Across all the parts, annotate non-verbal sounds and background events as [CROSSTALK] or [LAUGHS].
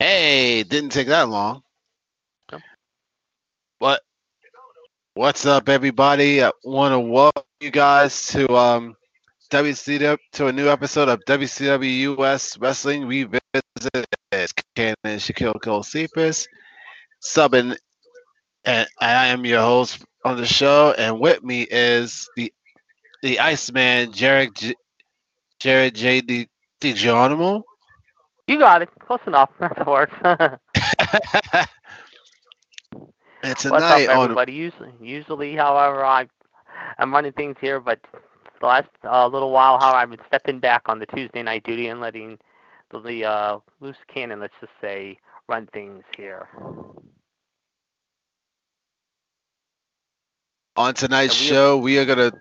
Hey, didn't take that long. What? What's up, everybody? I want to welcome you guys to um WCW to a new episode of WCW US Wrestling Revisited. It's Canon Shaquille Cole Cephas, subbing, and I am your host on the show. And with me is the the Iceman, Jared J- Jared J. D. DiGeronimo. You got it. Close enough. That works. [LAUGHS] And What's tonight up, on everybody? Usually, usually, however, I I'm running things here, but the last uh, little while, how I've been stepping back on the Tuesday night duty and letting the, the uh, loose cannon, let's just say, run things here. on tonight's we- show, we are gonna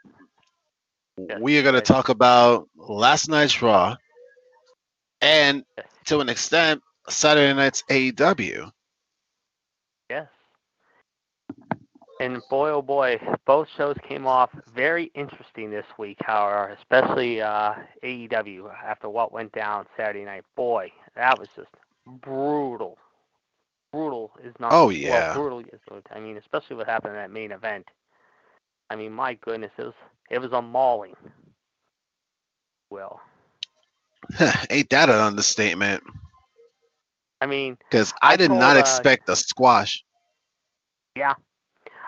Yes, we are gonna talk about last night's Raw, and Yes. To an extent, Saturday night's AEW. Yes. And boy, oh boy, both shows came off very interesting this week, however, especially uh, AEW after what went down Saturday night. Boy, that was just brutal. Brutal is not. Oh, well, yeah. brutal is. I mean, especially what happened in that main event. I mean, my goodness, it was it was a mauling. Well, [LAUGHS] Ain't that an understatement? I mean, Because I, I did told, not uh, expect a squash. Yeah.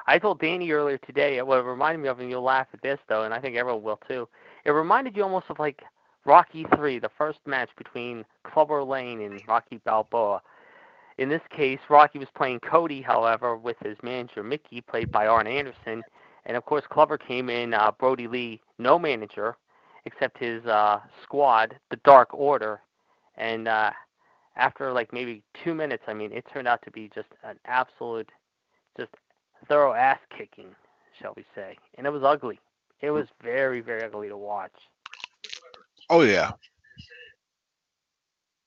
I told Danny earlier today, what it reminded me of, and you'll laugh at this though, and I think everyone will too. It reminded you almost of like Rocky Three, the first match between Clubber Lang and Rocky Balboa. In this case, Rocky was playing Cody, however, with his manager Mickey, played by Arn Anderson, and of course Clubber came in, uh, Brodie Lee, no manager, except his uh, squad, the Dark Order, and uh, after like maybe two minutes, I mean, it turned out to be just an absolute, just thorough ass kicking, shall we say? And it was ugly. It was very, very ugly to watch. Oh yeah.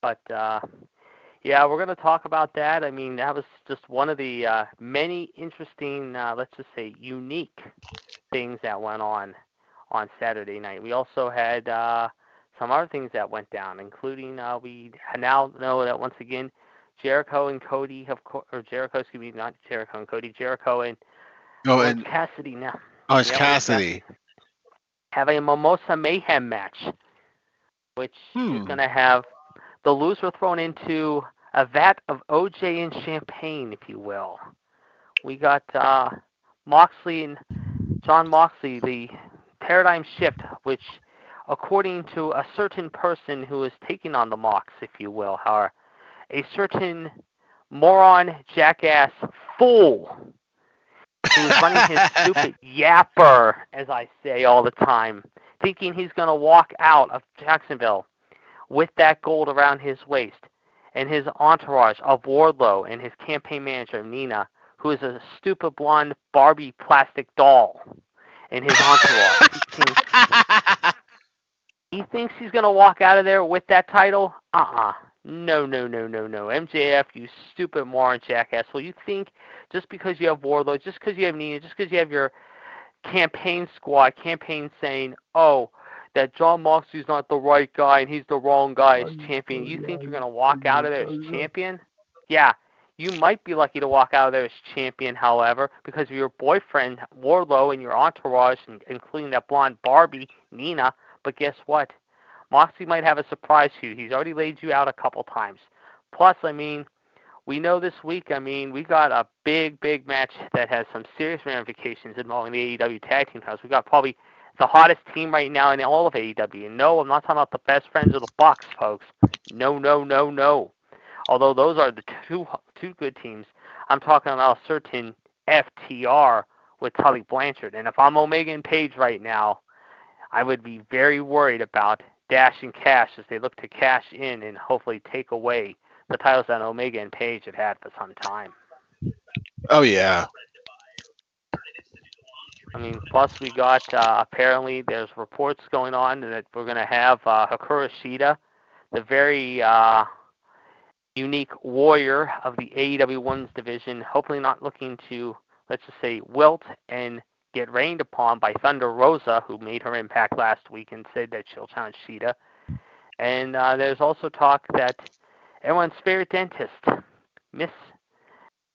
But uh, yeah, we're going to talk about that. I mean, that was just one of the uh, many interesting, uh, let's just say, unique things that went on on Saturday night. We also had uh, some other things that went down, including uh, we now know that once again, Jericho and Cody have, co- or Jericho, excuse me, not Jericho and Cody, Jericho and Oh, and Cassidy now oh, it's Yeah, Cassidy. have a Mimosa Mayhem match, which is Hmm. going to have the loser thrown into a vat of OJ and champagne, if you will. We got uh, Moxley and Jon Moxley, the paradigm shift, which, according to a certain person who is taking on the mocks, if you will, however, a certain moron, jackass, fool who's running his [LAUGHS] stupid yapper, as I say all the time, thinking he's going to walk out of Jacksonville with that gold around his waist, and his entourage of Wardlow and his campaign manager Nina, who is a stupid blonde Barbie plastic doll, and his entourage. he, thinks, [LAUGHS] he thinks he's going to walk out of there with that title? Uh-uh. No, no, no, no, no. MJF, you stupid moron jackass. Well, you think just because you have Wardlow, just because you have Nina, just because you have your campaign squad, campaign saying, oh, that Jon Moxley's not the right guy and he's the wrong guy as champion, you think you're going to walk out of there as champion? Yeah, you might be lucky to walk out of there as champion, however, because your boyfriend, Wardlow, and your entourage, including that blonde Barbie, Nina. But guess what? Moxie might have a surprise for you. He's already laid you out a couple times. Plus, I mean, we know this week, I mean, we got a big, big match that has some serious ramifications involving the AEW tag team titles. We got probably the hottest team right now in all of AEW. And no, I'm not talking about the best friends of the Bucks, folks. No, no, no, no. Although those are the two two good teams, I'm talking about a certain FTR with Tully Blanchard. And if I'm Omega and Page right now, I would be very worried about Dax and Cash as they look to cash in and hopefully take away the titles that Omega and Page have had for some time. Oh yeah. I mean, plus we got uh, apparently there's reports going on that we're going to have uh, Hikaru Shida, the very uh, unique warrior of the AEW Women's Division, hopefully not looking to let's just say wilt and get rained upon by Thunder Rosa, who made her impact last week and said that she'll challenge Shida. And uh, there's also talk that everyone's favorite dentist, Miss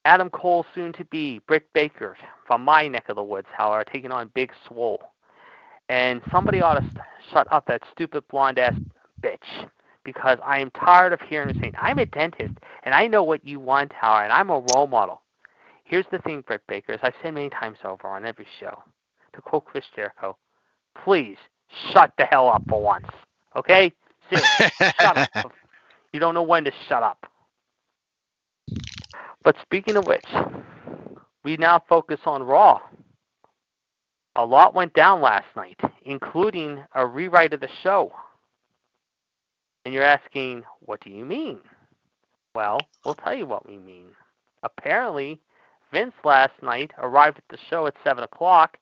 Adam Cole, soon to be Britt Baker from my neck of the woods, however, taking on Big Swole. And somebody ought to shut up that stupid blonde ass bitch because I am tired of hearing her saying, I'm a dentist and I know what you want, Howard, and I'm a role model. Here's the thing, Britt Baker, as I've said many times over on every show, to quote Chris Jericho, please shut the hell up for once. Okay? Seriously, [LAUGHS] shut up. You don't know when to shut up. But speaking of which, we now focus on Raw. A lot went down last night, including a rewrite of the show. And you're asking, what do you mean? Well, we'll tell you what we mean. Apparently, Vince last night arrived at the show at 7 o'clock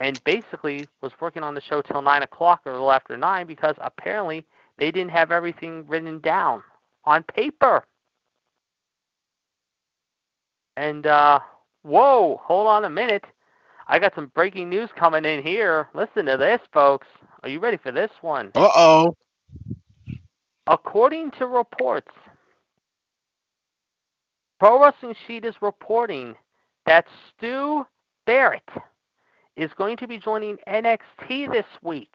and basically was working on the show till 9 o'clock or a little after 9 because apparently they didn't have everything written down on paper. And, uh, whoa, hold on a minute. I got some breaking news coming in here. Listen to this, folks. Are you ready for this one? Uh oh. According to reports, Pro Wrestling Sheet is reporting that Stu Barrett is going to be joining NXT this week.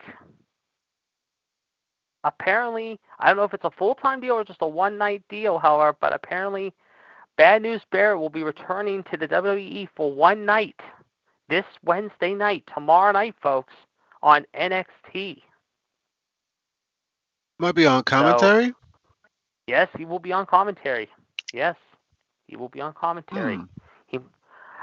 Apparently, I don't know if it's a full time deal or just a one night deal, however, but apparently, Bad News Barrett will be returning to the WWE for one night this Wednesday night, tomorrow night, folks, on NXT. Might be on commentary. So, yes, he will be on commentary. Yes, he will be on commentary. Hmm. He,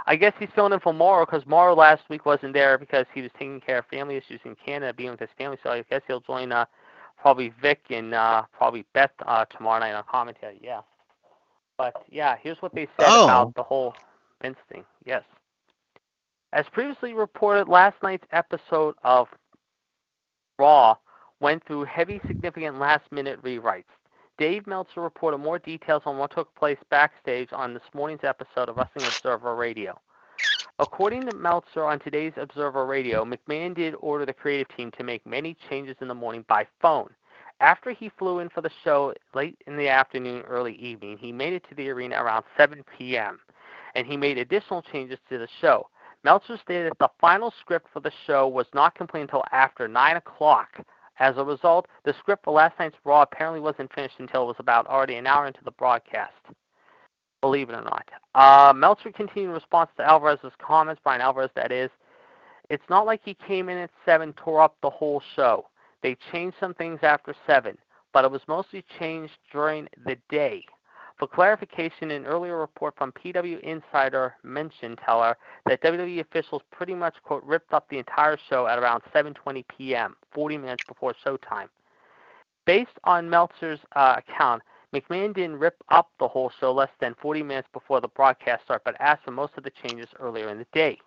I guess he's filling in for Mauro because Mauro last week wasn't there because he was taking care of family issues in Canada, being with his family. So I guess he'll join uh, probably Vic and uh, probably Beth uh, tomorrow night on commentary. Yeah. But yeah, here's what they said Oh. about the whole Vince thing. Yes. As previously reported, last night's episode of Raw went through heavy, significant last minute rewrites. Dave Meltzer reported more details on what took place backstage on this morning's episode of Wrestling Observer Radio. According to Meltzer on today's Observer Radio, McMahon did order the creative team to make many changes in the morning by phone. After he flew in for the show late in the afternoon, early evening, he made it to the arena around 7 p.m. and he made additional changes to the show. Meltzer stated that the final script for the show was not complete until after 9 o'clock. As a result, the script for last night's Raw apparently wasn't finished until it was about already an hour into the broadcast. Believe it or not. Uh, Meltzer continued in response to Alvarez's comments, Brian Alvarez, that is. It's not like he came in at 7, tore up the whole show. They changed some things after 7, but it was mostly changed during the day. For clarification, an earlier report from PW Insider mentioned, however, that WWE officials pretty much, quote, ripped up the entire show at around 7.20 p.m., 40 minutes before showtime. Based on Meltzer's uh, account, McMahon didn't rip up the whole show less than 40 minutes before the broadcast start, but asked for most of the changes earlier in the day.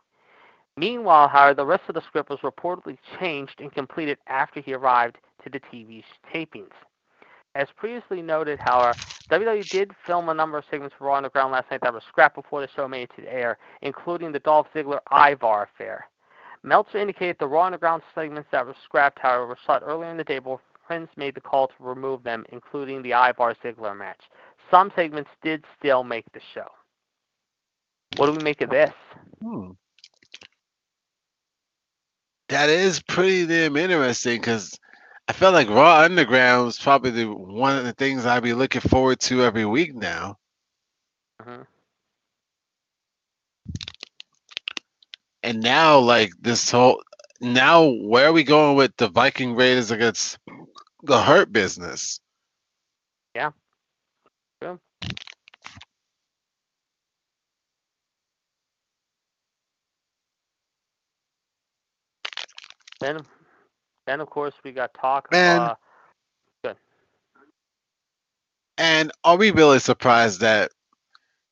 Meanwhile, however, the rest of the script was reportedly changed and completed after he arrived to the TV tapings. As previously noted, however, WWE did film a number of segments for Raw Underground last night that were scrapped before the show made it to air, including the Dolph Ziggler Ivar affair. Meltzer indicated the Raw Underground segments that were scrapped, however, were shot earlier in the day before Vince made the call to remove them, including the Ivar Ziggler match. Some segments did still make the show. What do we make of this? Hmm. That is pretty damn interesting because I felt like Raw Underground was probably the, one of the things I'd be looking forward to every week now. Mhm. And now, like this whole now, where are we going with the Viking Raiders against the Hurt Business? Yeah. Then Then of course we got talk of uh, And are we really surprised that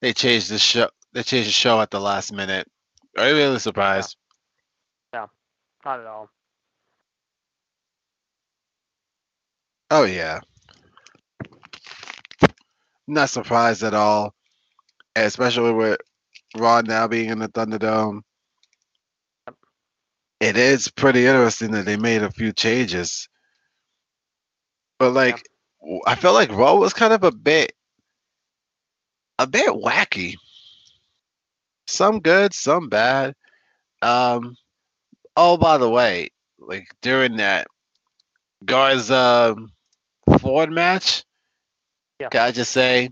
they changed the show? They changed the show at the last minute. Are you really surprised? No. Not at all. Oh yeah. Not surprised at all, especially with Raw now being in the Thunderdome. It is pretty interesting that they made a few changes, but like, I felt like Raw was kind of a bit, a bit wacky. Some good, some bad. Um. Oh, by the way, like during that Garza Ford match, Yeah. can I just say,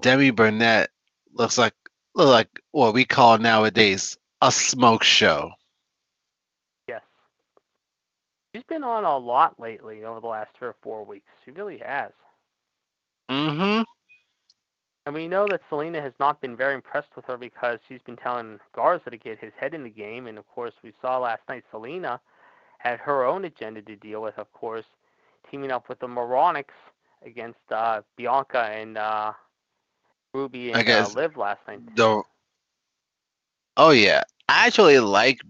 Demi Burnett looks like look like what we call nowadays a smoke show. Yes. She's been on a lot lately over the last three or four weeks. She really has. Mm-hmm. And we know that Zelina has not been very impressed with her because she's been telling Garza to get his head in the game. And of course, we saw last night Zelina had her own agenda to deal with, of course, teaming up with the Moronics against uh, Bianca and uh, Ruby I and guess uh, Liv last night. The oh yeah, I actually like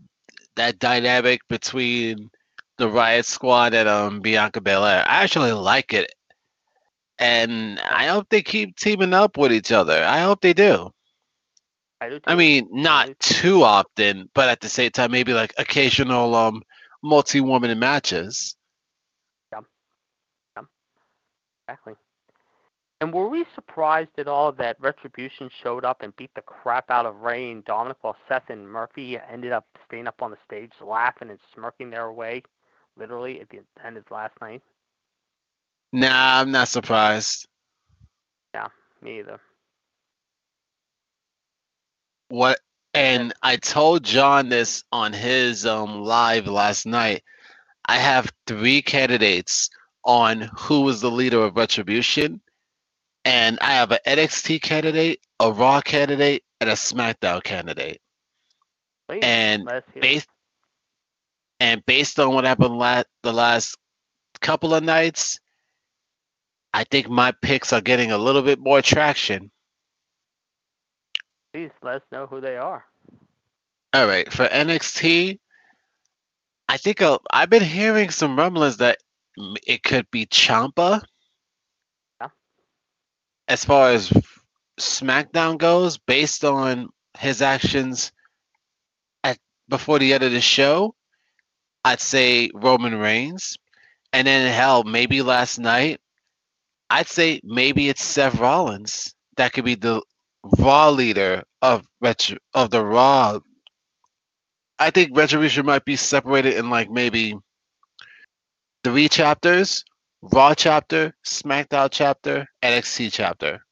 that dynamic between the Riot Squad and um Bianca Belair. I actually like it, and I hope they keep teaming up with each other. I hope they do. I do too. I mean, not too often, but at the same time, maybe like occasional um multi-woman matches. Yeah. Exactly. And were we surprised at all that Retribution showed up and beat the crap out of Rey and Dominic while Seth and Murphy ended up staying up on the stage laughing and smirking their way, literally, at the end of last night? Nah, I'm not surprised. Yeah, me either. What and I told John this on his um live last night. I have three candidates on who was the leader of Retribution, and I have an NXT candidate, a Raw candidate, and a SmackDown candidate. Please, And let's hear it. based and based on what happened la- the last couple of nights, I think my picks are getting a little bit more traction. Please let us know who they are. All right, for NXT, I think uh, I've been hearing some rumblings that it could be Ciampa. As far as SmackDown goes, based on his actions at before the end of the show, I'd say Roman Reigns, and then hell, maybe last night, I'd say maybe it's Seth Rollins that could be the Raw leader of retro of the Raw. I think Retribution might be separated in like maybe three chapters: Raw chapter, SmackDown chapter, NXT chapter.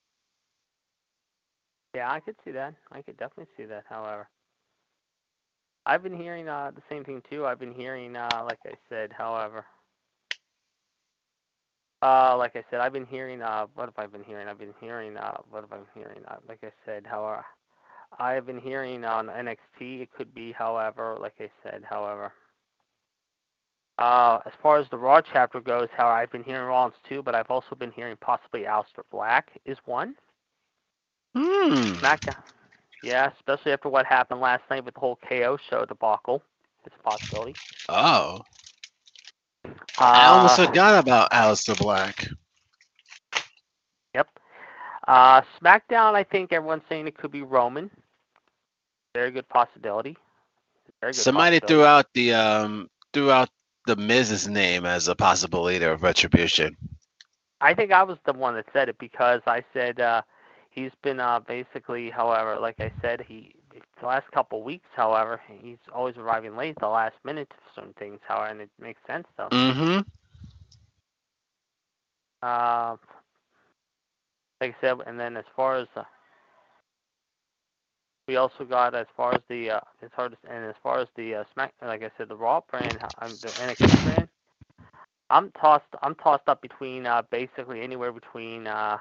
Yeah, I could see that. I could definitely see that. However, I've been hearing uh, the same thing too. I've been hearing, uh, like I said, however, uh, like I said, I've been hearing. Uh, what have I been hearing? I've been hearing. Uh, what have I been hearing? Uh, like I said, however, I have been hearing on NXT. It could be, however, like I said, however. Uh, as far as the Raw chapter goes, how I've been hearing Rollins too, but I've also been hearing possibly Aleister Black is one. Hmm. SmackDown. Yeah, especially after what happened last night with the whole KO show debacle. It's a possibility. Oh, I almost Uh, forgot about Aleister Black. Yep. Uh, SmackDown, I think everyone's saying it could be Roman. Very good possibility. Very good Somebody possibility. threw out the um threw out the Miz's name as a possible leader of Retribution. I think I was the one that said it because I said uh, he's been uh, basically, however, like I said, he the last couple weeks, however, he's always arriving late at the last minute to certain things, however, and it makes sense though. Mm-hmm. Uh, like I said, and then as far as uh, we also got as far as the uh, as far as and as far as the uh, smack, like I said, the Raw brand, I'm the NXT brand. I'm tossed. I'm tossed up between uh, basically anywhere between. Uh,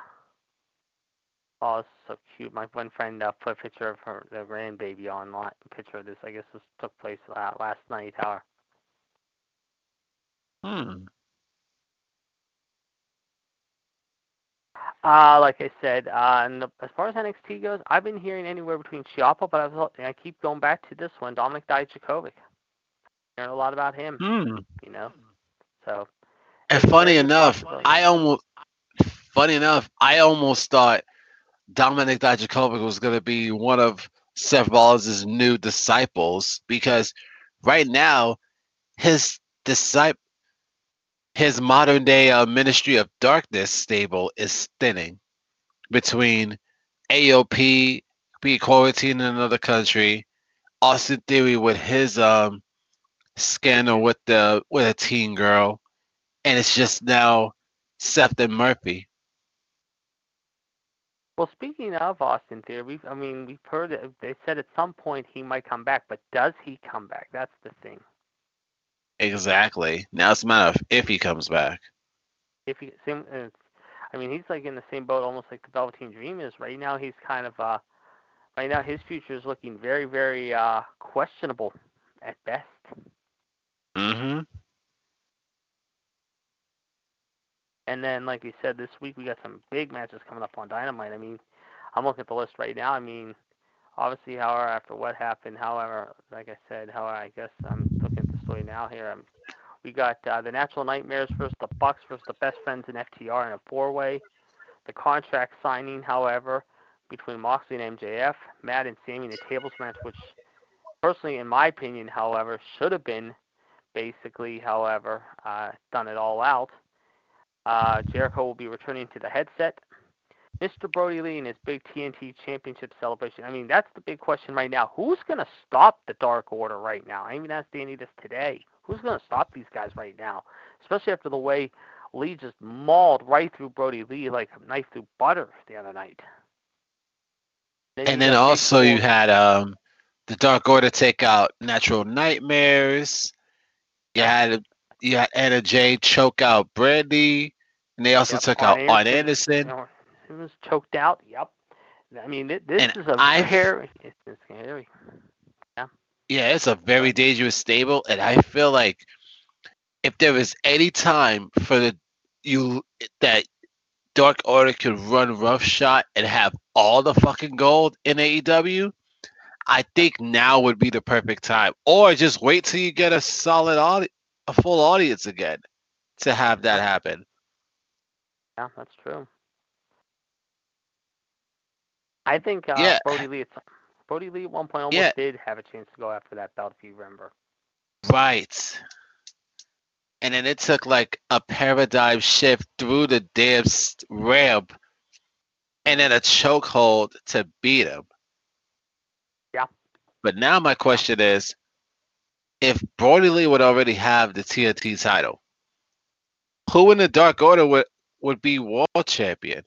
oh, so cute. My one friend uh, put a picture of her the grandbaby online. Picture of this. I guess this took place uh, last night. However, Hmm. Uh, like I said, uh, and the, as far as NXT goes, I've been hearing anywhere between Ciampa, but I, was, I keep going back to this one, Dominik Dijakovic. Hearing a lot about him, Hmm. you know. So And funny enough. I almost funny enough, I almost thought Dominik Dijakovic was going to be one of Seth Rollins' new disciples because right now his disciple his modern day uh, Ministry of Darkness stable is thinning between AOP being quarantined in another country, Austin Theory with his um scandal with the with a teen girl, and it's just now Seth and Murphy. Well, speaking of Austin Theory, I mean, we've heard that they said at some point he might come back, but does he come back? That's the thing. Exactly. Now it's a matter of if he comes back. If he, same, uh, I mean, he's like in the same boat, almost like the Velveteen Dream is. Right now, he's kind of, uh, right now, his future is looking very, very uh, questionable at best. Mm-hmm. And then, like we said, this week we got some big matches coming up on Dynamite. I mean, I'm looking at the list right now. I mean, obviously, however, after what happened, however, like I said, however, I guess I'm the now here. Um we got uh, the Natural Nightmares versus the Bucks versus the Best Friends in FTR in a four-way. The contract signing, however, between Moxley and MJF, Matt and Sammy in a tables match, which, personally, in my opinion, however, should have been basically, however, uh, done it all out. Uh, Jericho will be returning to the headset. Mr. Brodie Lee and his big TNT Championship celebration. I mean, that's the big question right now. Who's going to stop the Dark Order right now? I even asked Danny this today. Who's going to stop these guys right now? Especially after the way Lee just mauled right through Brodie Lee like a knife through butter the other night. you And then also you had um the Dark Order take out Natural Nightmares. You had you had Anna Jay choke out Brandi, and they also Yep, took Arn out Arn Anderson. Anderson. You know, he was choked out. Yep. I mean, thi- this And is a I've- very, it's, it's scary. Yeah, it's a very dangerous stable, and I feel like if there is any time for the you that Dark Order could run roughshod and have all the fucking gold in AEW, I think now would be the perfect time. Or just wait till you get a solid audi- a full audience again to have that happen. Yeah, that's true. I think uh, Yeah. Brodie Lee. At Brodie Lee at one point almost Yeah. did have a chance to go after that belt, if you remember. Right. And then it took like a paradigm shift through the damn ramp and then a chokehold to beat him. Yeah. But now my question is if Brodie Lee would already have the TNT title, who in the Dark Order would, would be world champion?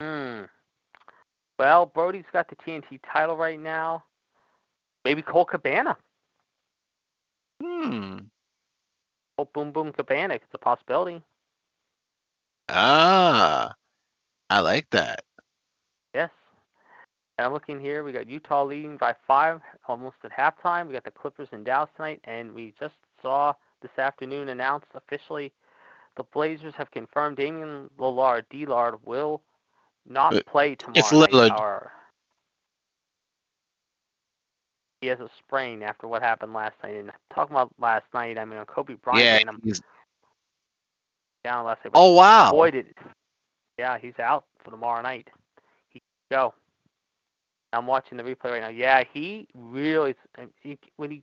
Hmm. Well, Brodie's got the TNT title right now. Maybe Colt Cabana. Hmm. Oh, Boom Boom Cabana. It's a possibility. Ah, I like that. Yes. And I'm looking here. We got Utah leading by five, almost at halftime. We got the Clippers in Dallas tonight, and we just saw this afternoon announced officially the Blazers have confirmed Damian Lillard, D-Lard, will not Uh, play tomorrow it's. Lillard. Or he has a sprain after what happened last night. And talking about last night, I mean, on Kobe Bryant, Yeah. I'm he's- down last night. Oh wow. Did yeah, he's out for tomorrow night. He go. I'm watching the replay right now. Yeah, he really he, when he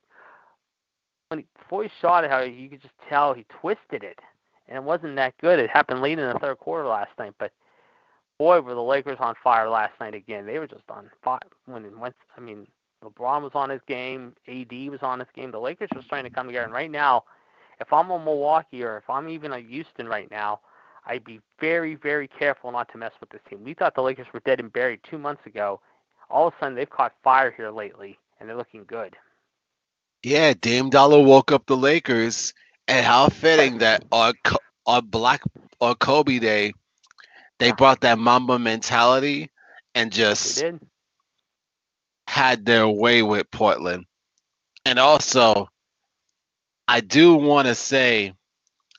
when he before he shot it, how you could just tell he twisted it, and it wasn't that good. It happened late in the third quarter last night, but boy, were the Lakers on fire last night again. They were just on fire when went. I mean, LeBron was on his game, AD was on his game. The Lakers were starting to come together, and right now, if I'm a Milwaukee or if I'm even a Houston right now, I'd be very, very careful not to mess with this team. We thought the Lakers were dead and buried two months ago. All of a sudden, they've caught fire here lately, and they're looking good. Yeah, Dame Dollar woke up the Lakers, and how fitting that on on Black on Kobe Day, they brought that Mamba mentality and just had their way with Portland. And also, I do want to say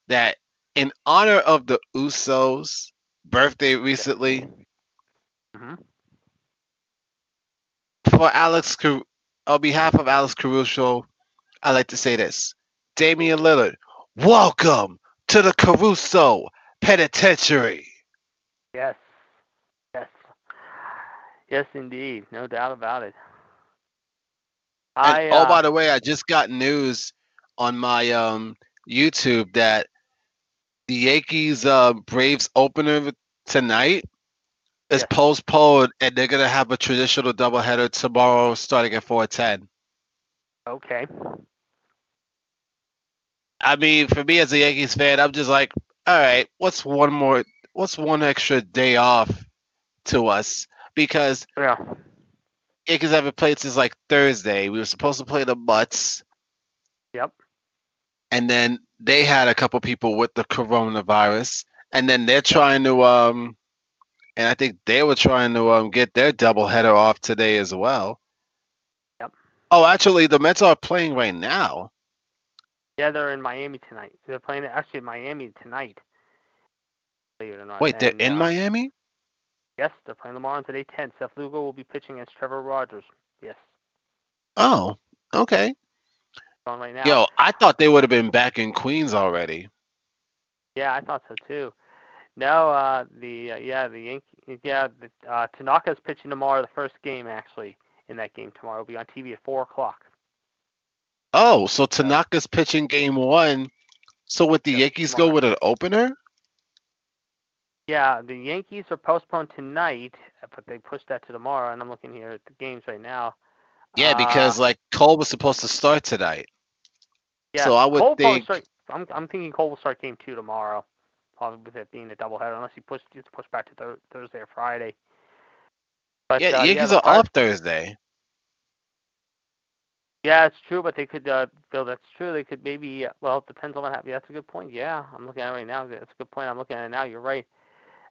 that in honor of the Usos' birthday recently, hmm for Alex, Car- on behalf of Alex Caruso, I'd like to say this: Damian Lillard, welcome to the Caruso Penitentiary. Yes. Yes. Yes, indeed. No doubt about it. And, I, oh, uh, by the way, I just got news on my um YouTube that the Yankees uh, Braves opener tonight is Yes. postponed, and they're gonna have a traditional doubleheader tomorrow, starting at four ten. okay. I mean, for me as a Yankees fan, I'm just like, all right, what's one more, what's one extra day off to us? Because Yeah. Yankees haven't played since like Thursday. We were supposed to play the Mutts, Yep. and then they had a couple people with the coronavirus, and then they're trying to um, and I think they were trying to um get their doubleheader off today as well. Yep. Oh, actually, the Mets are playing right now. Yeah, they're in Miami tonight. They're playing actually in Miami tonight. Believe it or not. Wait, they're And, in uh, Miami? Yes, they're playing tomorrow on today 10. Seth Lugo will be pitching against Trevor Rogers. Yes. Oh, okay. On right now. Yo, I thought they would have been back in Queens already. Yeah, I thought so too. No, uh, the uh, yeah the Yankee yeah the, uh, Tanaka's pitching tomorrow. The first game actually in that game tomorrow will be on TV at four o'clock. Oh, so Tanaka's pitching game one. So would the Yep, Yankees go with an opener? Yeah, the Yankees are postponed tonight, but they pushed that to tomorrow. And I'm looking here at the games right now. Yeah, because Uh, like Cole was supposed to start tonight. yeah, so I would Cole think- Start, I'm I'm thinking Cole will start game two tomorrow, probably with it being a doubleheader, unless he pushed gets pushed back to thir- Thursday or Friday. But yeah, uh, Yankees the are off Thursday. Yeah, it's true, but they could, uh, Bill. That's true. They could maybe. uh, Well, it depends on what happens. That's a good point. Yeah, I'm looking at it right now. That's a good point. I'm looking at it now. You're right.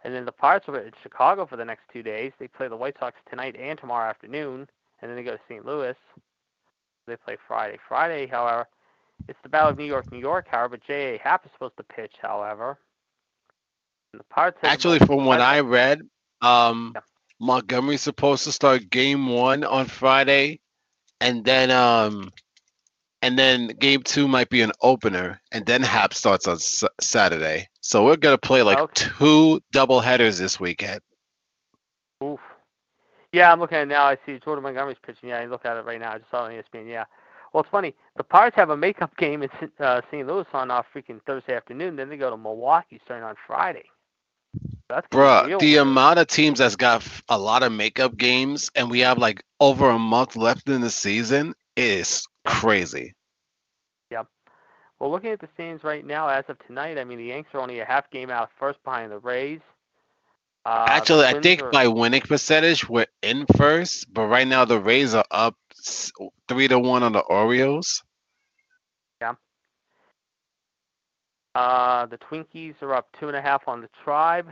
And then the Pirates are in Chicago for the next two days. They play the White Sox tonight and tomorrow afternoon, and then they go to St. Louis. They play Friday. Friday, however, it's the Battle of New York, New York. However, but J.A. Happ is supposed to pitch. However, and the Pirates. Actually, from what I read, um, Yeah. Montgomery's supposed to start game one on Friday, and then um, and then game two might be an opener, and then Happ starts on S- Saturday. So we're gonna play like Okay. two double headers this weekend. Oof. Yeah, I'm looking at it now. I see Jordan Montgomery's pitching. Yeah, I look at it right now. I just saw it on ESPN. Yeah. Well, it's funny. The Pirates have a makeup game in St- uh, St. Louis on uh, freaking Thursday afternoon. Then they go to Milwaukee starting on Friday. That's Bruh, the amount of teams that's got a lot of makeup games, and we have like over a month left in the season is crazy. Yep. Well, looking at the standings right now, as of tonight, I mean the Yanks are only a half game out first behind the Rays. Uh, Actually, I think are- by winning percentage, we're in first, but right now the Rays are up three to one on the Orioles. Yeah. Uh, the Twinkies are up two and a half on the Tribe.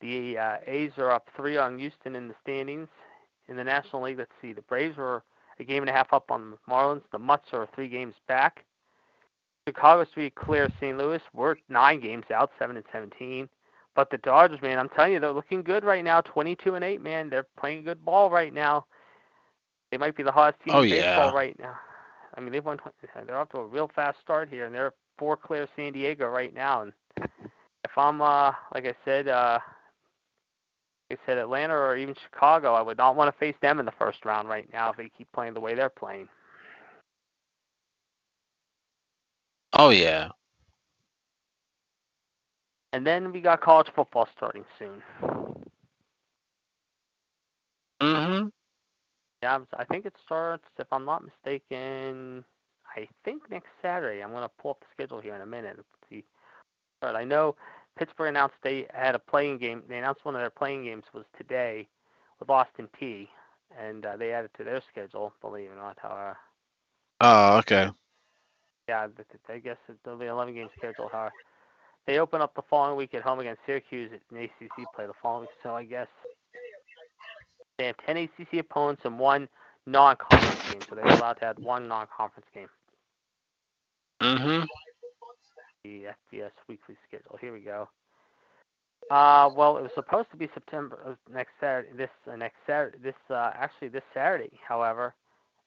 The uh, A's are up three on Houston in the standings. In the National League, let's see. The Braves are a game and a half up on the Marlins. The Mutts are three games back. Chicago Street clear St. Louis. We're nine games out, seven and seventeen. But the Dodgers, man, I'm telling you, they're looking good right now. Twenty-two and eight, man. They're playing good ball right now. They might be the hottest team Oh, in baseball yeah. right now. I mean, they've won. They're off to a real fast start here, and they're four clear San Diego right now. And if I'm, uh, like I said, uh, I said, Atlanta or even Chicago, I would not want to face them in the first round right now if they keep playing the way they're playing. Oh yeah. And then we got college football starting soon. Mm-hmm. Yeah, I think it starts, if I'm not mistaken, I think next Saturday. I'm going to pull up the schedule here in a minute. and see. But I know Pittsburgh announced they had a playing game. They announced one of their playing games was today with Austin Peay And uh, they added to their schedule, believe it or not. Uh, Oh, okay. yeah, I guess it- there'll be an 11 game schedule. However, they open up the following week at home against Syracuse and ACC play the following week. So I guess they have 10 ACC opponents and one non-conference game. So they're allowed to add one non-conference game. Mm-hmm. The FBS weekly schedule. Here we go. Uh, well, it was supposed to be September uh, next Saturday. This uh, next Saturday. This uh, actually this Saturday. However,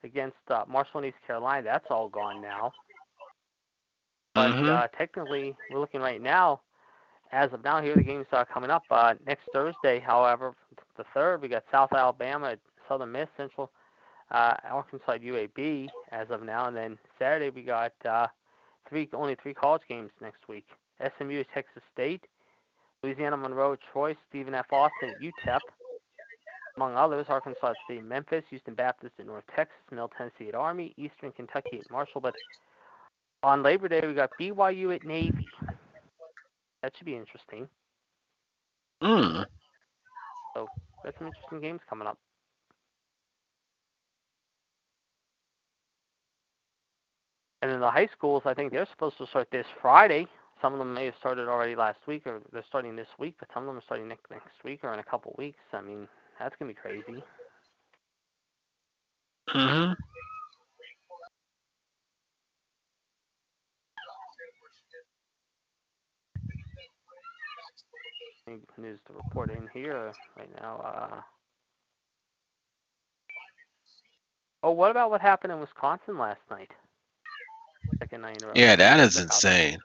against uh, Marshall and East Carolina, that's all gone now. But Mhm. uh, technically, we're looking right now. As of now, here the games are coming up. Uh, next Thursday, however, the third, we got South Alabama Southern Miss, Central uh, Arkansas UAB. As of now, and then Saturday we got uh, three only three college games next week. SMU at Texas State, Louisiana Monroe Troy, Stephen F. Austin UTEP, among others. Arkansas State, Memphis, Houston Baptist at North Texas, Middle Tennessee at Army, Eastern Kentucky at Marshall. But on Labor Day we got BYU at Navy. That should be interesting. Mm. So got some interesting games coming up. And then the high schools, I think they're supposed to start this Friday. Some of them may have started already last week, or they're starting this week, but some of them are starting next next week or in a couple weeks. I mean, that's gonna be crazy. Mm-hmm. News to report in here right now? Uh, oh, what about what happened in Wisconsin last night? Second night in a row. Yeah, that is insane.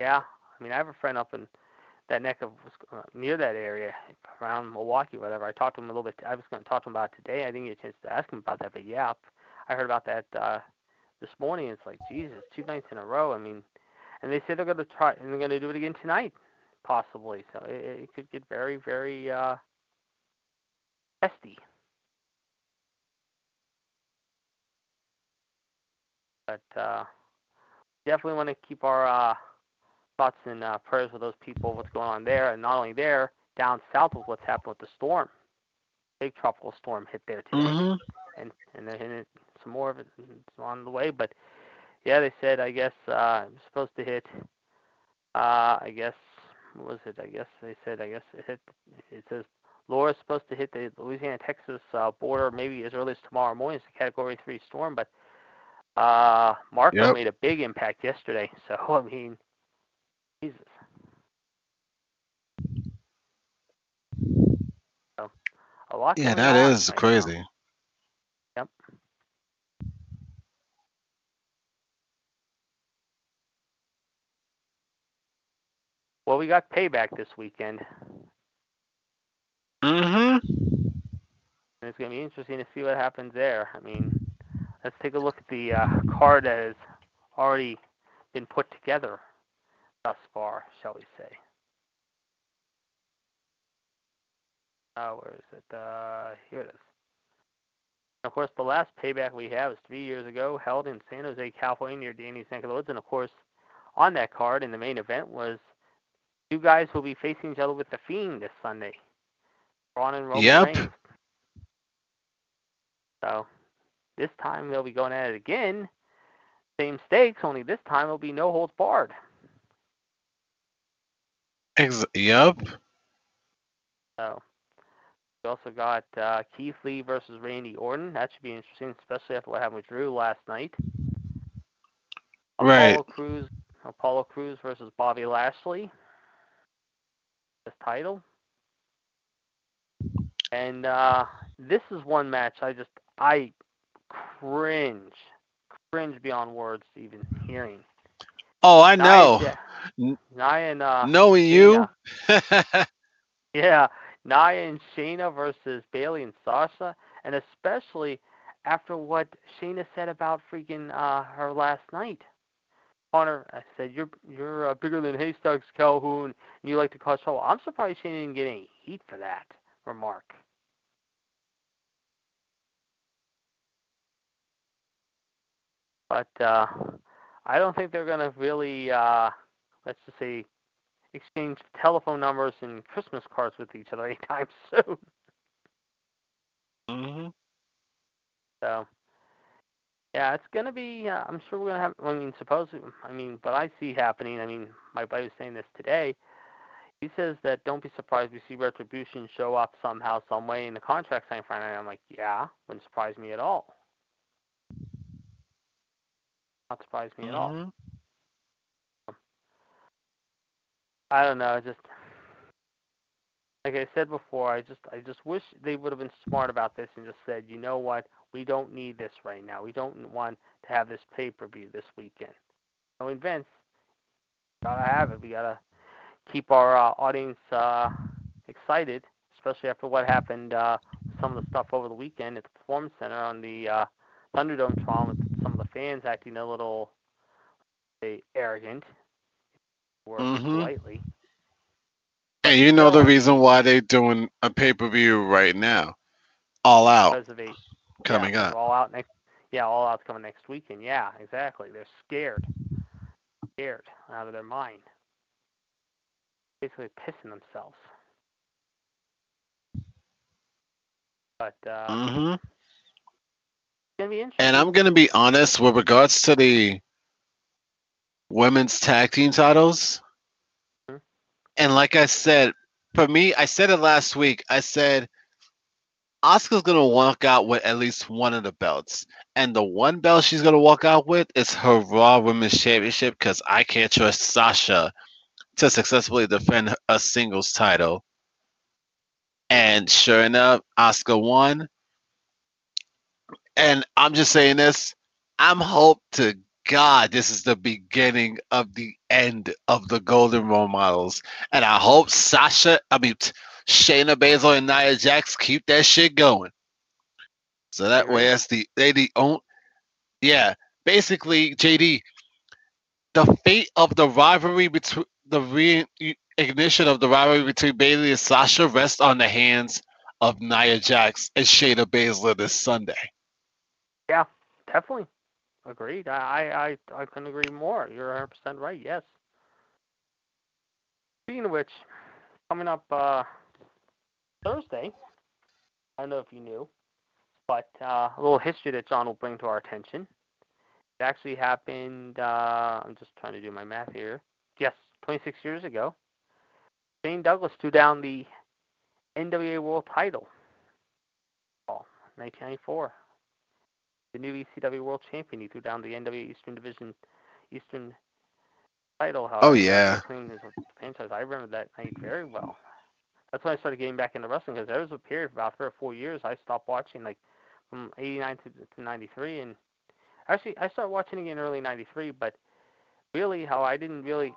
Yeah, I mean, I have a friend up in that neck of uh, near that area, around Milwaukee, whatever. I talked to him a little bit. I was going to talk to him about it today. I didn't get a chance to ask him about that, but yeah, I heard about that uh, this morning. It's like Jesus, two nights in a row. I mean, and they say they're going to try and they're going to do it again tonight, possibly. So it, it could get very, very uh, testy. But uh, definitely want to keep our uh, thoughts and uh, prayers with those people, what's going on there, and not only there, down south with what's happened with the storm. Big tropical storm hit there today, Mm-hmm. and and it, some more of it is on the way. But yeah, they said I guess uh, it was supposed to hit. Uh, I guess what was it? I guess they said I guess it hit. It says Laura's supposed to hit the Louisiana Texas uh, border maybe as early as tomorrow morning. It's a Category Three storm, but uh, Marco Yep. made a big impact yesterday. So [LAUGHS] I mean, Jesus. So, a lot. Yeah, that is right now. crazy. Yep. Well, we got payback this weekend, Mm-hmm. and it's going to be interesting to see what happens there. I mean, let's take a look at the uh, card that has already been put together thus far, shall we say. Uh, where is it? Uh, here it is. Of course, the last payback we have is three years ago, held in San Jose, California, near Danny's neck of the woods. And of course, on that card in the main event was two guys will be facing each other with the Fiend this Sunday, Braun and Roman Yep. Reigns. So this time they'll be going at it again. Same stakes, only this time it'll be no holds barred. Ex- yep. So we also got uh, Keith Lee versus Randy Orton. That should be interesting, especially after what happened with Drew last night. Right. Apollo Crews, Apollo Crews versus Bobby Lashley. This title. And uh, this is one match I just I cringe, cringe beyond words even hearing. Oh, I know. [LAUGHS] Nia and uh, Knowing you. [LAUGHS] Yeah, Nia and Shayna versus Bayley and Sasha, and especially after what Shayna said about freaking uh, her last night. Connor, I said you're you're uh, bigger than haystacks, Calhoun, and you like to cause trouble. I'm surprised Shayna didn't get any heat for that remark. But uh, I don't think they're gonna really, uh, let's just say, exchange telephone numbers and Christmas cards with each other [LAUGHS] anytime soon. hmm So, yeah, it's gonna be. Uh, I'm sure we're gonna have. I mean, suppose. I mean, but I see happening. I mean, my buddy was saying this today. He says that don't be surprised we see retribution show up somehow, some way in the contract signing Friday. I'm like, yeah, wouldn't surprise me at all. Not surprise me at all. Mhm. I don't know. Just like I said before, I just I just wish they would have been smart about this and just said, you know what, we don't need this right now. We don't want to have this pay per view this weekend. So in Vince, gotta have it. We gotta keep our uh, audience uh, excited, especially after what happened. Uh, some of the stuff over the weekend at the Performance Center on the uh, Thunderdome trial with some of the fans acting a little say, arrogant, or Mhm. politely. And you know the reason why they're doing a pay per view right now, all out a coming yeah, up. All out next. Yeah, all out's coming next weekend. Yeah, exactly. They're scared, scared out of their mind. Basically pissing themselves. But uh, hmm it's gonna be interesting. And I'm gonna be honest with regards to the women's tag team titles. Mhm. And like I said, for me, I said it last week. I said Asuka's gonna walk out with at least one of the belts, and the one belt she's gonna walk out with is her Raw Women's Championship because I can't trust Sasha to successfully defend a singles title. And sure enough, Asuka won. And I'm just saying this. I'm hope to God this is the beginning of the end of the Golden Role Models, and I hope Sasha, I mean Shayna Baszler and Nia Jax keep that shit going. So that way, that's the they the own. Yeah, basically, JD, the fate of the rivalry between the reignition of the rivalry between Bayley and Sasha rests on the hands of Nia Jax and Shayna Baszler this Sunday. Definitely. Agreed. I, I, I couldn't agree more. You're 100% right. Yes. Speaking of which, coming up uh, Thursday, I don't know if you knew, but uh, a little history that John will bring to our attention. It actually happened, uh, I'm just trying to do my math here. Yes, 26 years ago. Shane Douglas threw down the NWA World title. Oh, 1994 the new ECW World Champion. He threw down the NWA Eastern Division Eastern title. However, Oh, yeah. his franchise, I remember that night very well. That's when I started getting back into wrestling because there was a period about three or four years I stopped watching, like from '89 to, to '93, and actually I started watching again early '93. But really, how I didn't really,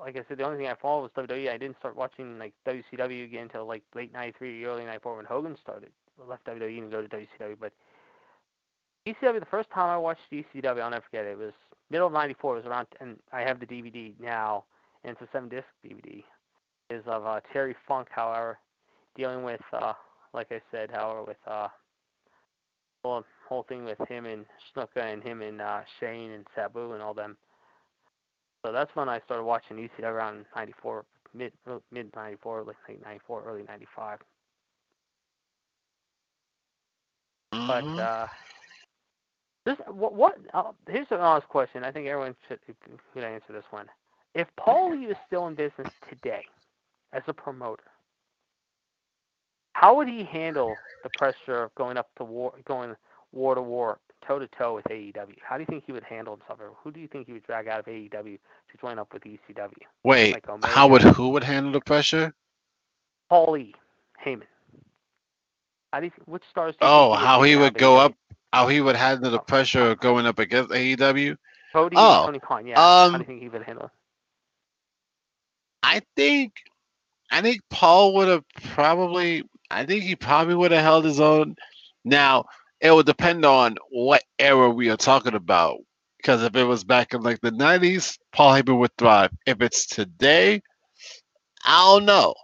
like I said, the only thing I followed was WWE. I didn't start watching like WCW again until like late '93, early '94 when Hogan started left WWE and go to WCW. But ECW, the first time I watched ECW, I'll never forget it. It was middle of '94. It was around, and I have the DVD now, and it's a seven disc DVD. Is of uh, Terry Funk, however, dealing with, uh, like I said, however, with uh, whole whole thing with him and Snuka and him and uh, Shane and Sabu and all them. So that's when I started watching ECW around '94, mid mid '94, late '94, early '95. But Mhm. uh, this what what uh, here's an honest question. I think everyone should answer this one. If Paulie is still in business today as a promoter, how would he handle the pressure of going up to war, going war to war, toe to toe with AEW? How do you think he would handle himself? Or who do you think he would drag out of AEW to join up with ECW? Wait, like how would who would handle the pressure? Paul Lee, Heyman. How do you which stars? Oh, how he would go AEW? up, how he would handle the pressure of going up against AEW. Cody, Oh, Tony Khan. Yeah. how do um, you think he would handle? I think, I think Paul would have probably, I think he probably would have held his own. Now, it would depend on what era we are talking about. Because if it was back in like the 90s, Paul Heyman would thrive. If it's today, I don't know.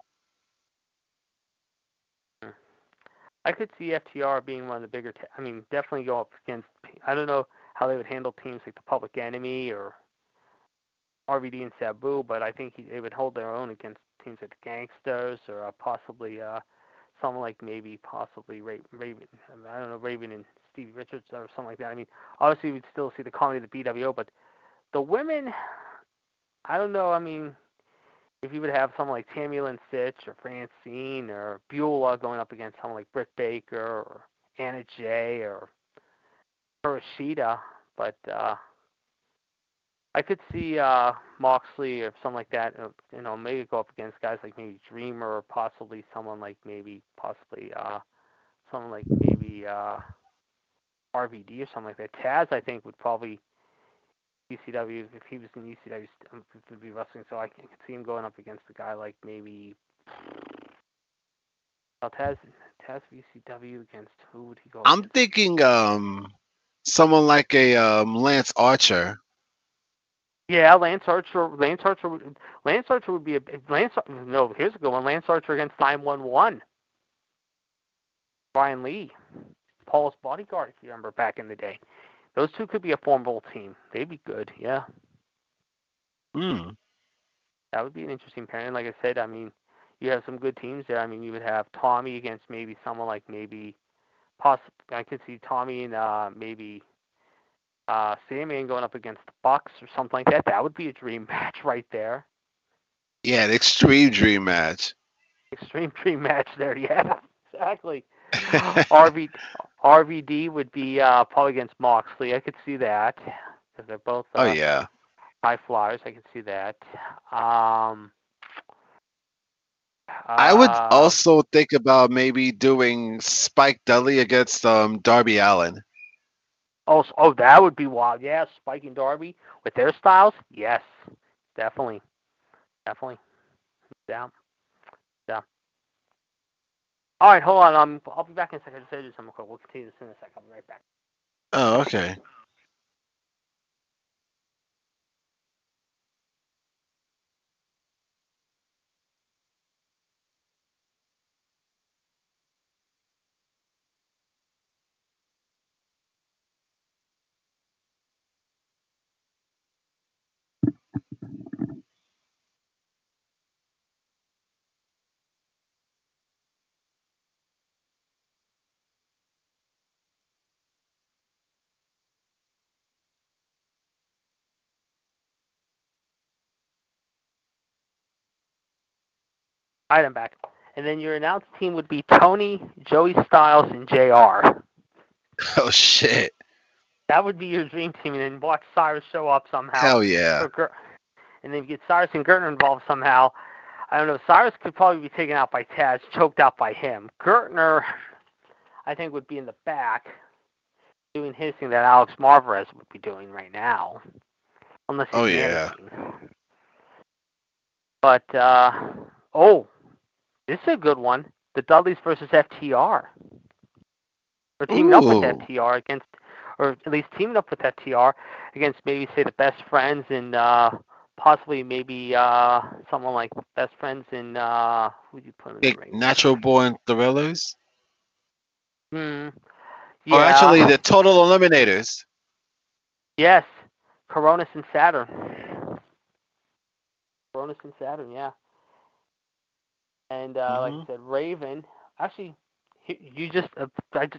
I could see FTR being one of the bigger. I mean, definitely go up against. I don't know how they would handle teams like the Public Enemy or RVD and Sabu, but I think he, they would hold their own against teams like the Gangsters or uh, possibly uh, someone like maybe possibly Ra- Raven. I, mean, I don't know Raven and Stevie Richards or something like that. I mean, obviously we'd still see the comedy of the BWO, but the women, I don't know. I mean, if you would have someone like Tammy Lynn Sytch or Francine or Beulah going up against someone like Britt Baker or Anna Jay or Kurashida, but uh, I could see uh, Moxley or something like that. uh, You know, maybe go up against guys like maybe Dreamer or possibly someone like maybe possibly uh, someone like maybe uh, RVD or something like that. Taz, I think, would probably ECW if he was in ECW st- um, would be wrestling. So I can could see him going up against a guy like maybe. Well, Taz, Taz VCW against who would he go? I'm against? thinking um someone like a um Lance Archer. Yeah, Lance Archer. Lance Archer. would- Lance Archer would be a Lance. No, here's a good one. Lance Archer against 911. Brian Lee, Paul's bodyguard. If you remember back in the day, those two could be a formidable team. They'd be good. Yeah, Hmm. that would be an interesting pairing. Like I said, I mean, you have some good teams there. I mean, you would have Tommy against maybe someone like maybe, possibly I could see Tommy and uh, maybe uh, Sandman going up against the Bucks or something like that. That would be a dream [LAUGHS] match right there. Yeah, an extreme dream match. Extreme dream match there. [LAUGHS] Yeah, exactly. RV, RVD would be uh, probably against Moxley. I could see that because they're both uh, oh yeah. high flyers. I could see that. Um, I would uh, also think about maybe doing Spike Dudley against um Darby Allin. Oh, oh, that would be wild. Yeah, Spike and Darby with their styles. Yes, definitely, definitely. Yeah. All right, hold on. Um, I'll be back in a second. I just gotta do something quick. We'll continue this in a second. I'll be right back. Oh, okay. I'm back. And then your announced team would be Tony, Joey Styles, and Jr. [LAUGHS] Oh shit. That would be your dream team, and then watch Cyrus show up somehow. Hell yeah. and then get Cyrus and Gertner involved somehow. I don't know. Cyrus could probably be taken out by Taz, choked out by him. Gertner, I think, would be in the back doing his thing that Alex Marvez would be doing right now, unless he's Oh, yeah. managing. But uh, oh, this is a good one: the Dudleys versus FTR. Or teaming up with FTR against, or at least teaming up with FTR against maybe say the best friends and uh, possibly maybe uh, someone like best friends in uh, who do you put in the Big ring? natural born thrillers. Hmm. Or Yeah. actually the total eliminators. Yes, Kronus and Saturn. Kronus and Saturn, yeah. And uh, like I said, Raven. Actually, you just uh,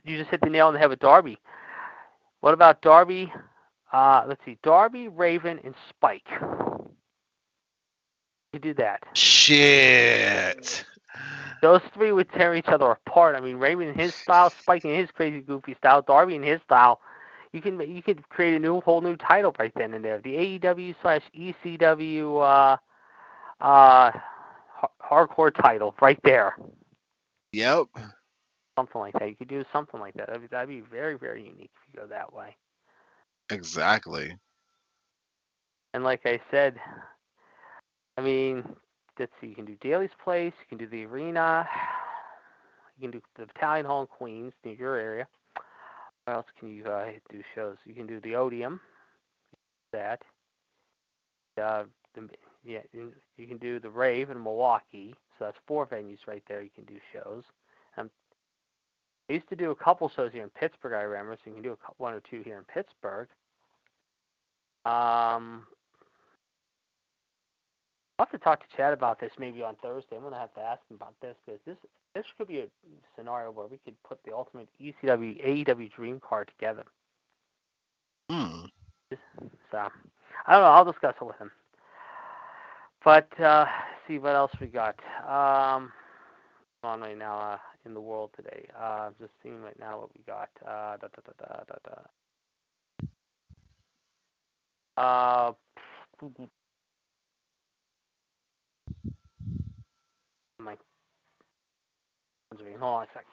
you just hit the nail on the head with Darby. What about Darby? Uh, let's see, Darby, Raven, and Spike. You do that. Shit. Those three would tear each other apart. I mean, Raven in his style, Spike in his crazy goofy style, Darby in his style. You can you could create a new whole new title right then and there. The AEW slash ECW uh, uh, har- hardcore title right there. Yep. Something like that. You could do something like that. That'd be, that'd be very very unique if you go that way. Exactly. And like I said, I mean, let's see. You can do Daily's Place. You can do the Arena. You can do the Battalion Hall in Queens, near your area. Where else can you uh, do shows? You can do the Odeum. That. Uh, the, yeah, you you can do the Rave in Milwaukee. So that's four venues right there. You can do shows. Um, I used to do a couple shows here in Pittsburgh. I remember, so you can do a one or two here in Pittsburgh. Um, I'll have to talk to Chad about this maybe on Thursday. I'm gonna have to ask him about this because this this could be a scenario where we could put the ultimate ECW AEW Dream card together. Hmm. So I don't know. I'll discuss it with him. But uh, see what else we got. Um, on right now uh, in the world today. Uh, just seeing right now what we got. Uh, da, da, da, da, da, da. Uh, [LAUGHS] My, hold on a second.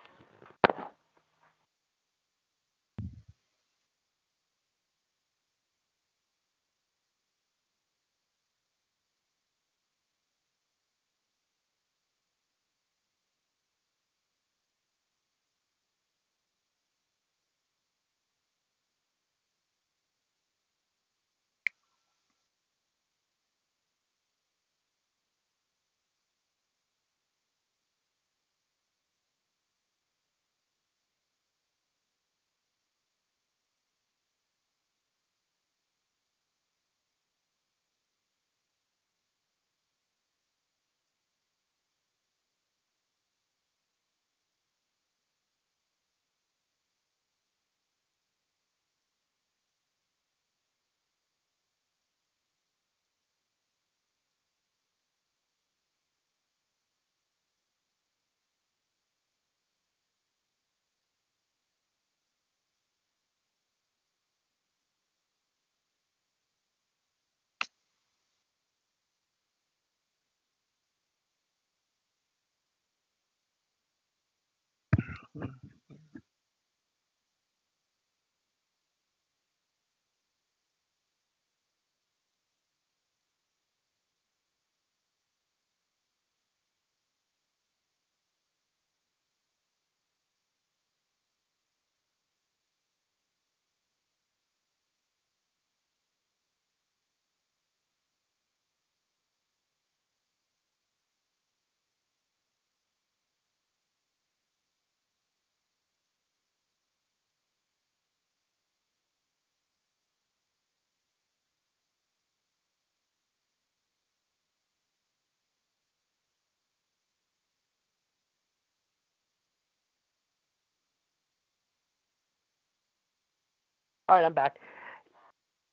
All right, I'm back.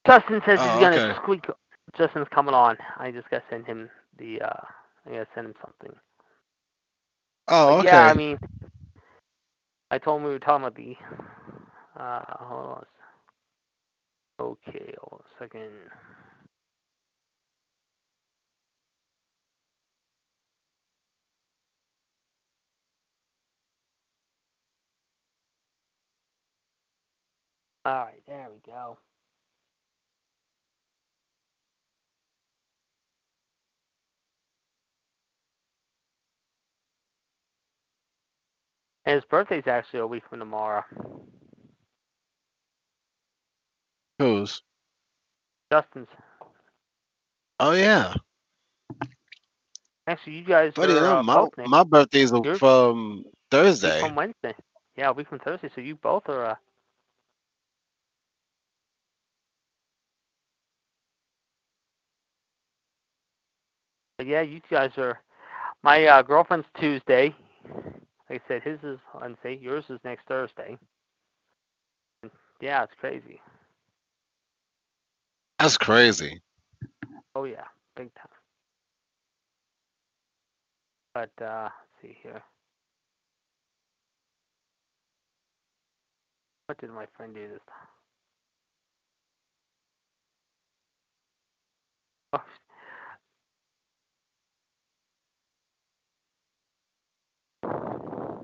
Justin says Oh, he's gonna okay. squeak. Justin's coming on. I just gotta send him the. uh I gotta send him something. Oh, But okay. Yeah, I mean, I told him we were talking about the. Uh, hold on. Okay, hold on a second. All right, there we go. And his birthday's actually a week from tomorrow. Who's? Justin's. Oh yeah, Actually, you guys buddy. are uh, my my from Thursday. from Wednesday. Yeah, a week from Thursday. So you both are. Uh, but yeah, you guys are. My uh, girlfriend's Tuesday. Like I said, his is Wednesday. Yours is next Thursday. Yeah, it's crazy. That's crazy. Oh yeah, big time. But uh, let's see here. What did my friend do this time?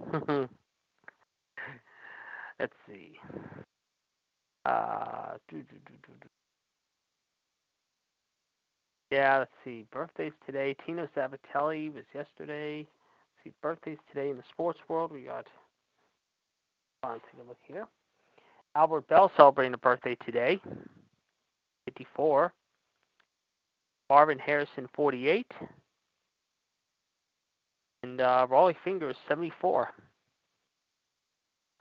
[LAUGHS] Let's see. Uh. Yeah, let's see. Birthdays today. Tino Sabbatelli was yesterday. Let's see, birthdays today in the sports world. We got. Let's take a look here. Albert Belle celebrating a birthday today. 54. Marvin Harrison, 48. And uh, Rollie Fingers, 74.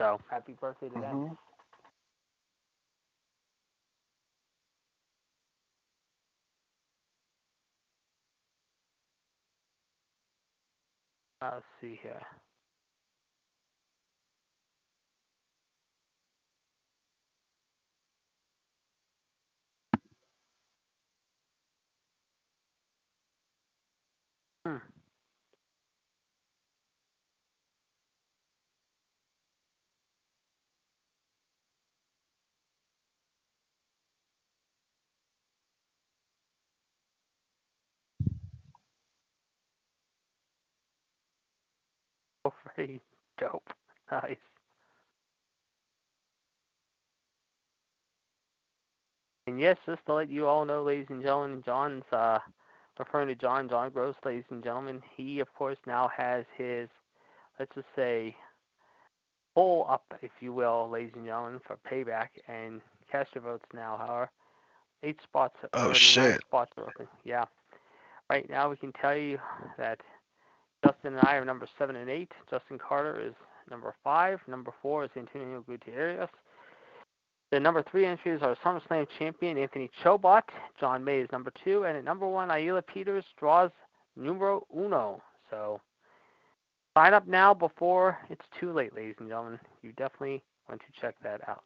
So, happy birthday to them. Uh, let's see here. Hmm. Dope. Nice. And yes, just to let you all know, ladies and gentlemen, John's uh, referring to John, John Gross, ladies and gentlemen. He, of course, now has his, let's just say, pull up, if you will, ladies and gentlemen, for payback. And cast your votes now. However, eight spots. Oh, shit. Spots are open. Yeah. Right now, we can tell you that Justin and I are number seven and eight. Justin Carter is number five. Number four is Antonio Gutierrez. The number three entries are SummerSlam champion Anthony Chobot. John May is number two. And at number one, Ayla Peters draws numero uno. So sign up now before it's too late, ladies and gentlemen. You definitely want to check that out.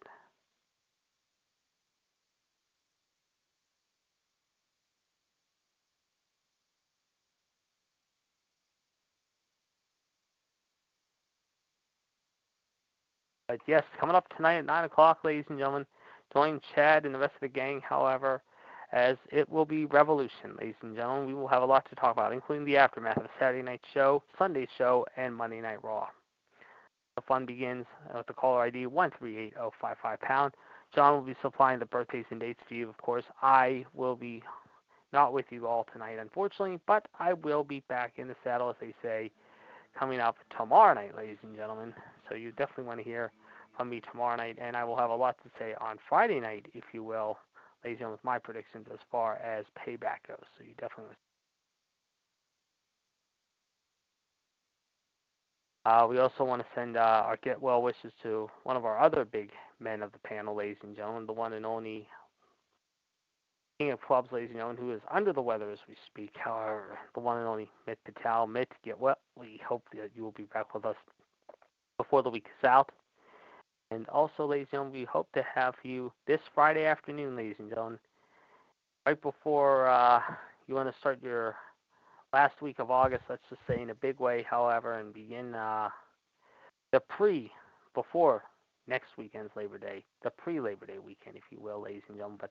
But yes, coming up tonight at 9 o'clock, ladies and gentlemen. Join Chad and the rest of the gang, however, as it will be revolution, ladies and gentlemen. We will have a lot to talk about, including the aftermath of Saturday night show, Sunday show, and Monday night Raw. The fun begins with the caller ID 138055 pound. John will be supplying the birthdays and dates for you, of course. I will be not with you all tonight, unfortunately, but I will be back in the saddle, as they say, coming up tomorrow night, ladies and gentlemen. So you definitely want to hear from me tomorrow night, and I will have a lot to say on Friday night, if you will, ladies and gentlemen, with my predictions as far as payback goes. So you definitely Uh, we also want to send uh, our get well wishes to one of our other big men of the panel, ladies and gentlemen, the one and only King of Clubs, ladies and gentlemen, who is under the weather as we speak. However, the one and only Mitt Patel. Mitt, get well. We hope that you will be back with us before the week is out. And also, ladies and gentlemen, we hope to have you this Friday afternoon, ladies and gentlemen, right before uh, you want to start your last week of August, let's just say in a big way, however, and begin uh, the pre, before next weekend's Labor Day, the pre Labor Day weekend, if you will, ladies and gentlemen. But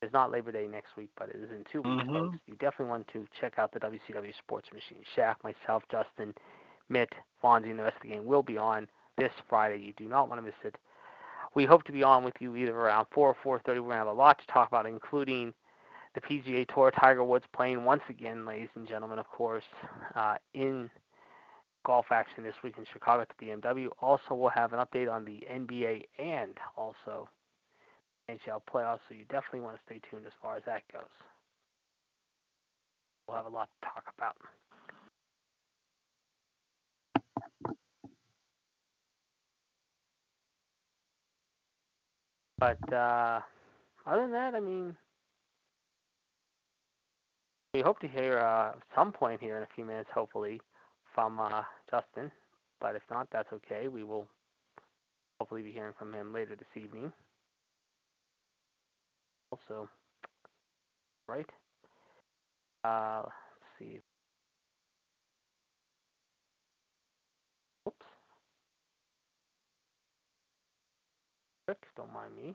it's not Labor Day next week, but it is in two weeks, Mhm. folks. You definitely want to check out the WCW Sports Machine. Shaq, myself, Justin, Mitt, Fonzie, and the rest of the gang will be on this Friday. You do not want to miss it. We hope to be on with you either around 4 or 4.30. We're going to have a lot to talk about, including the PGA Tour, Tiger Woods playing once again, ladies and gentlemen, of course, uh, in golf action this week in Chicago at the BMW. Also, we'll have an update on the NBA and also NHL playoffs, so you definitely want to stay tuned as far as that goes. We'll have a lot to talk about. But uh, other than that, I mean, we hope to hear uh, some point here in a few minutes, hopefully, from uh, Justin. But if not, that's okay. We will hopefully be hearing from him later this evening. Also, right? Uh, let's see. Oops. Don't mind me.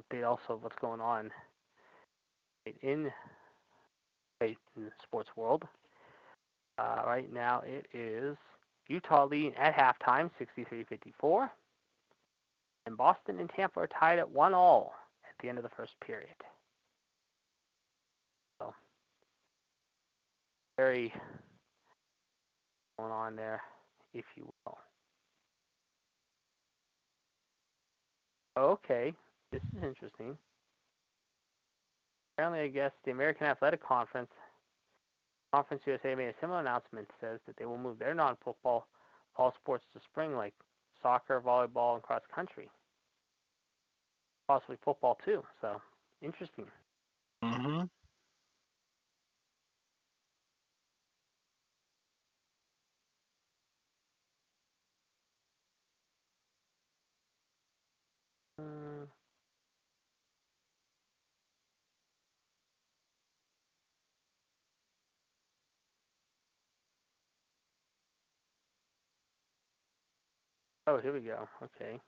Update also of what's going on in in the sports world. Uh, right now it is Utah leading at halftime, 63-54. And Boston and Tampa are tied at one all at the end of the first period. So very going on there, if you will. Okay, this is interesting. Apparently, I guess the American Athletic Conference, Conference USA made a similar announcement. Says that they will move their non-football all sports to spring, like soccer, volleyball, and cross country. Possibly football too. So interesting. Mm-hmm. Mm. Oh, here we go. Okay.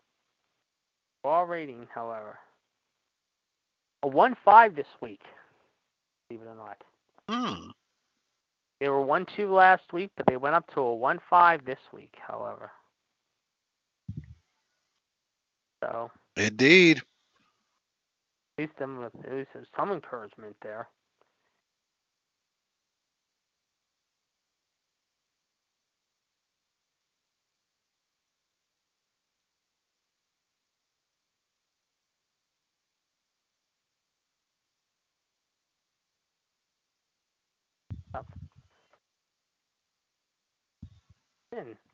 Raw rating, however, a one five this week. Believe it or not. Hmm. They were one two last week, but they went up to a one five this week. However, so Indeed. at least them at least there's some encouragement there. Up. In.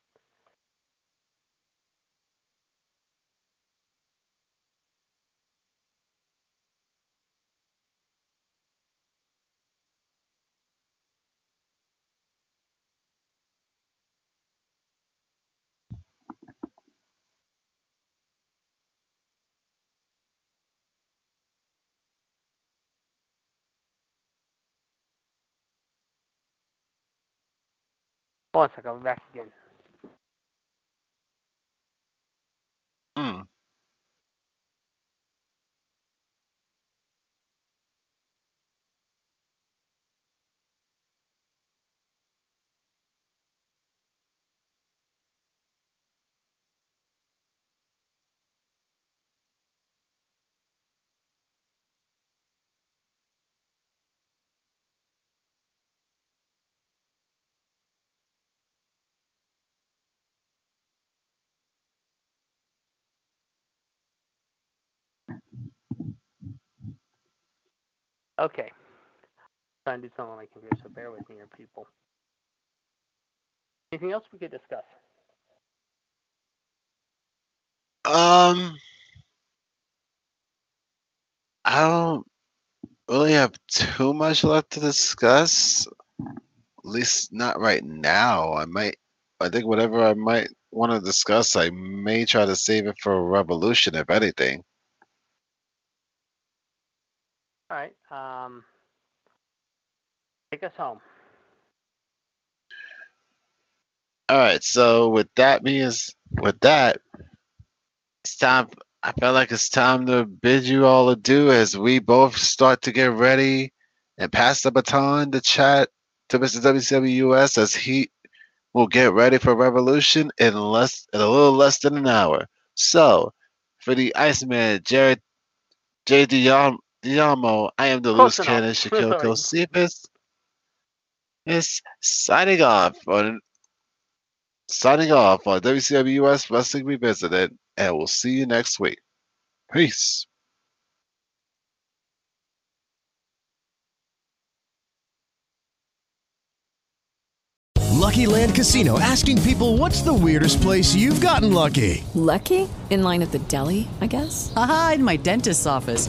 One second, I'll back again. Hmm. Okay. I'm Trying to do something on my computer, so bear with me here, people. Anything else we could discuss? Um, I don't really have too much left to discuss. At least not right now. I might, I think whatever I might want to discuss, I may try to save it for a Revolution, if anything. All right. Um, take us home. All right. So with that means with that, it's time. I felt like it's time to bid you all adieu as we both start to get ready and pass the baton to Chad to Mr. WCWUS as he will get ready for Revolution in less in a little less than an hour. So for the Iceman, Jared J. Diam- Diamo, I am the Close loose enough. cannon Shaquille Sorry. Josephus. Is signing off on signing off on WCWUS Wrestling Revisited, and we'll see you next week. Peace. Lucky Land Casino asking people what's the weirdest place you've gotten lucky? Lucky? In line at the deli, I guess? Aha, in my dentist's office.